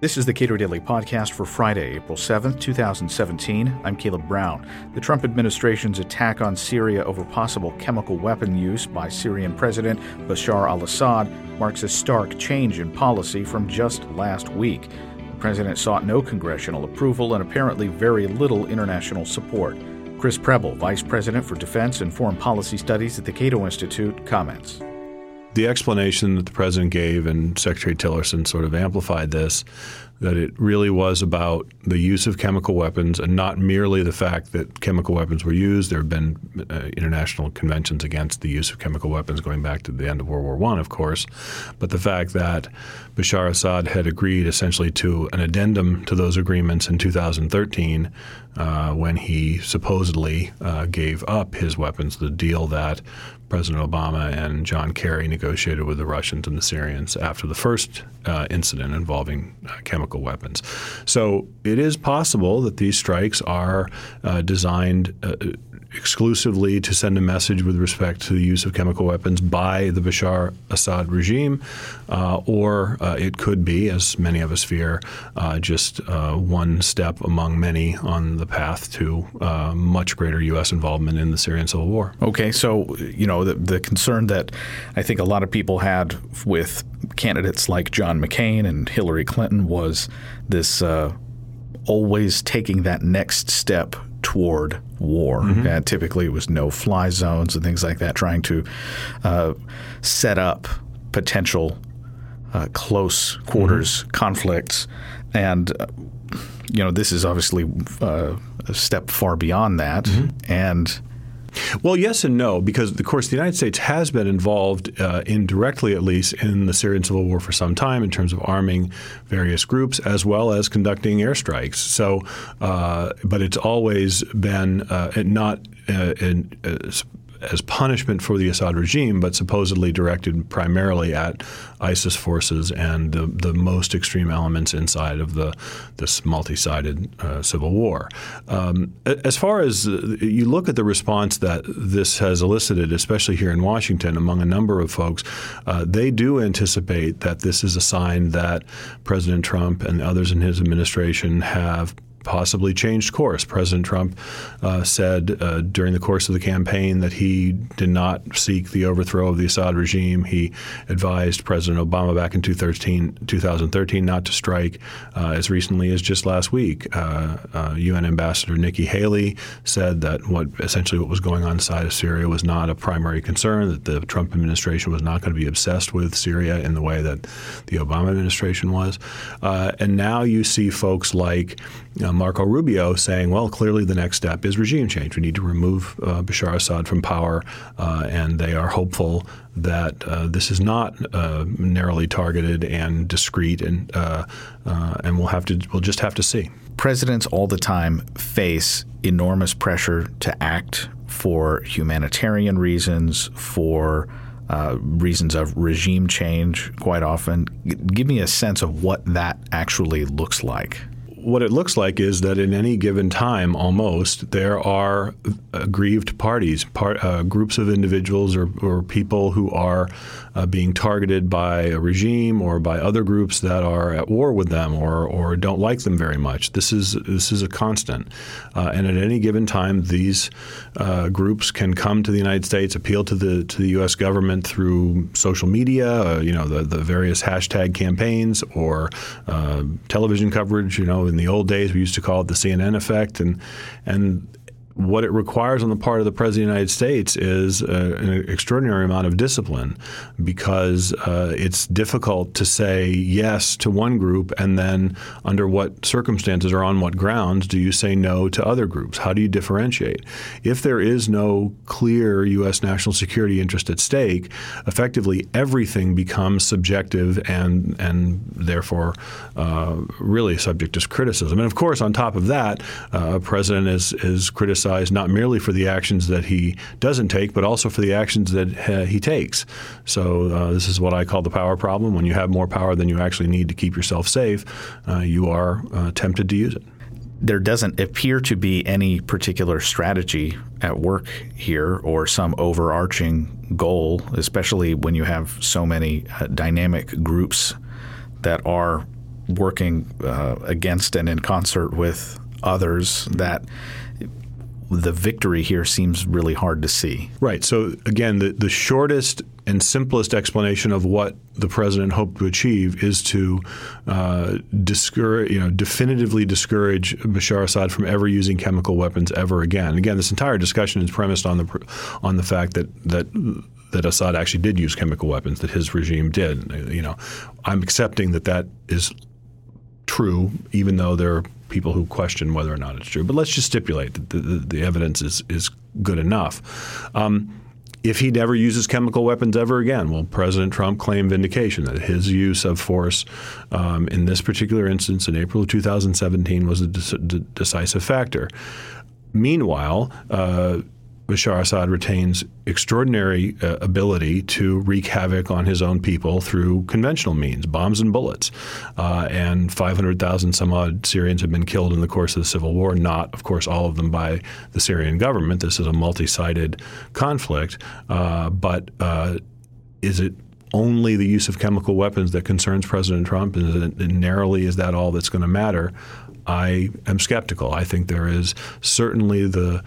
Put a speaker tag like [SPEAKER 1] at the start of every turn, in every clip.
[SPEAKER 1] This is the Cato Daily Podcast for Friday, April 7th, 2017. I'm Caleb Brown. The Trump administration's attack on Syria over possible chemical weapon use by Syrian President Bashar al Assad marks a stark change in policy from just last week. The president sought no congressional approval and apparently very little international support. Chris Preble, Vice President for Defense and Foreign Policy Studies at the Cato Institute, comments.
[SPEAKER 2] The explanation that the president gave and Secretary Tillerson sort of amplified this that it really was about the use of chemical weapons and not merely the fact that chemical weapons were used. There have been uh, international conventions against the use of chemical weapons going back to the end of World War I, of course, but the fact that Bashar Assad had agreed essentially to an addendum to those agreements in 2013 uh, when he supposedly uh, gave up his weapons, the deal that President Obama and John Kerry negotiated with the Russians and the Syrians after the first uh, incident involving uh, chemical weapons. So it is possible that these strikes are uh, designed uh, exclusively to send a message with respect to the use of chemical weapons by the Bashar Assad regime, uh, or uh, it could be, as many of us fear, uh, just uh, one step among many on the path to uh, much greater U.S. involvement in the Syrian civil war.
[SPEAKER 1] Okay, so you know the, the concern that I think a lot of people had with candidates like John McCain and Hillary Clinton was this uh, always taking that next step toward war. Mm-hmm. And typically, it was no-fly zones and things like that, trying to uh, set up potential uh, close quarters mm-hmm. conflicts. And uh, you know, this is obviously uh, a step far beyond that, mm-hmm. and
[SPEAKER 2] well, yes and no, because of course the United States has been involved uh, indirectly, at least, in the Syrian civil war for some time in terms of arming various groups as well as conducting airstrikes. So, uh, but it's always been uh, not uh, in, uh, as punishment for the Assad regime, but supposedly directed primarily at ISIS forces and the, the most extreme elements inside of the this multi-sided uh, civil war. Um, as far as uh, you look at the response that this has elicited, especially here in Washington, among a number of folks, uh, they do anticipate that this is a sign that President Trump and others in his administration have possibly changed course. President Trump uh, said uh, during the course of the campaign that he did not seek the overthrow of the Assad regime. He advised President Obama back in 2013, 2013 not to strike. Uh, as recently as just last week, UN uh, uh, Ambassador Nikki Haley said that what essentially what was going on inside of Syria was not a primary concern. That the Trump administration was not going to be obsessed with Syria in the way that the Obama administration was. Uh, and now you see folks like uh, Marco Rubio saying, well, clearly the next step is regime change. We need to remove uh, Bashar Assad from power, uh, and they are hopeful that uh, this is not uh, narrowly targeted and discreet, and uh, and we'll have to we'll just have to see.
[SPEAKER 1] Presidents all the time face enormous pressure to act for humanitarian reasons, for uh, reasons of regime change quite often. Give me a sense of what that actually looks like
[SPEAKER 2] what it looks like is that in any given time, almost, there are aggrieved parties, part, uh, groups of individuals or, or people who are uh, being targeted by a regime or by other groups that are at war with them or, or don't like them very much. This is this is a constant, uh, and at any given time, these uh, groups can come to the United States, appeal to the to the U.S. government through social media, uh, you know, the, the various hashtag campaigns or uh, television coverage. You know, in the old days, we used to call it the CNN effect, and and what it requires on the part of the President of the United States is uh, an extraordinary amount of discipline because uh, it's difficult to say yes to one group and then under what circumstances or on what grounds do you say no to other groups? How do you differentiate? If there is no clear U.S. national security interest at stake, effectively everything becomes subjective and, and therefore uh, really subject to criticism. And of course, on top of that, uh, a president is, is criticized criticized not merely for the actions that he doesn't take, but also for the actions that uh, he takes. So uh, this is what I call the power problem. When you have more power than you actually need to keep yourself safe, uh, you are uh, tempted to use it.
[SPEAKER 1] There doesn't appear to be any particular strategy at work here or some overarching goal, especially when you have so many dynamic groups that are working uh, against and in concert with others that the victory here seems really hard to see.
[SPEAKER 2] Right. So again, the, the shortest and simplest explanation of what the president hoped to achieve is to uh, discourage, you know, definitively discourage Bashar Assad from ever using chemical weapons ever again. Again, this entire discussion is premised on the on the fact that that that Assad actually did use chemical weapons, that his regime did. You know, I'm accepting that that is true, even though there are people who question whether or not it's true. But let's just stipulate that the, the, the evidence is is good enough. Um, if he never uses chemical weapons ever again, will President Trump claim vindication that his use of force um, in this particular instance in April of 2017 was a decisive factor? Meanwhile, uh, Bashar Assad retains extraordinary uh, ability to wreak havoc on his own people through conventional means, bombs and bullets. Uh, and 500,000 some odd Syrians have been killed in the course of the civil war, not, of course, all of them by the Syrian government. This is a multi sided conflict. Uh, but uh, is it only the use of chemical weapons that concerns President Trump? And narrowly, is that all that's going to matter? I am skeptical. I think there is certainly the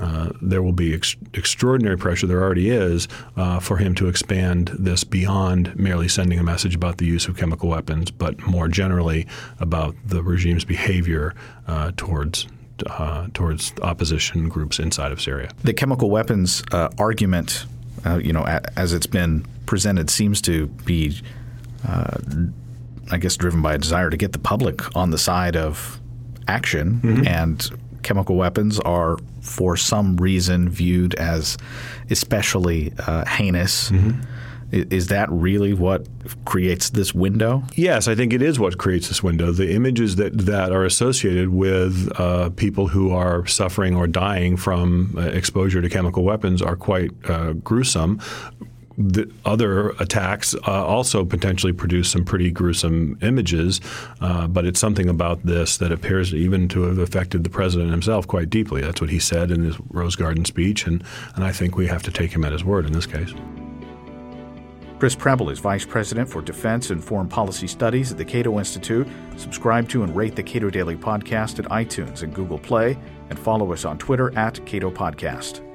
[SPEAKER 2] uh, there will be ex- extraordinary pressure. There already is uh, for him to expand this beyond merely sending a message about the use of chemical weapons, but more generally about the regime's behavior uh, towards uh, towards opposition groups inside of Syria.
[SPEAKER 1] The chemical weapons uh, argument, uh, you know, a- as it's been presented, seems to be. I guess driven by a desire to get the public on the side of action mm-hmm. and chemical weapons are for some reason viewed as especially uh, heinous. Mm-hmm. Is that really what creates this window?
[SPEAKER 2] Yes, I think it is what creates this window. The images that, that are associated with uh, people who are suffering or dying from uh, exposure to chemical weapons are quite uh, gruesome the other attacks uh, also potentially produce some pretty gruesome images, uh, but it's something about this that appears even to have affected the president himself quite deeply. That's what he said in his Rose Garden speech, and, and I think we have to take him at his word in this case.
[SPEAKER 1] Chris Preble is Vice President for Defense and Foreign Policy Studies at the Cato Institute. Subscribe to and rate the Cato Daily Podcast at iTunes and Google Play, and follow us on Twitter at Cato Podcast.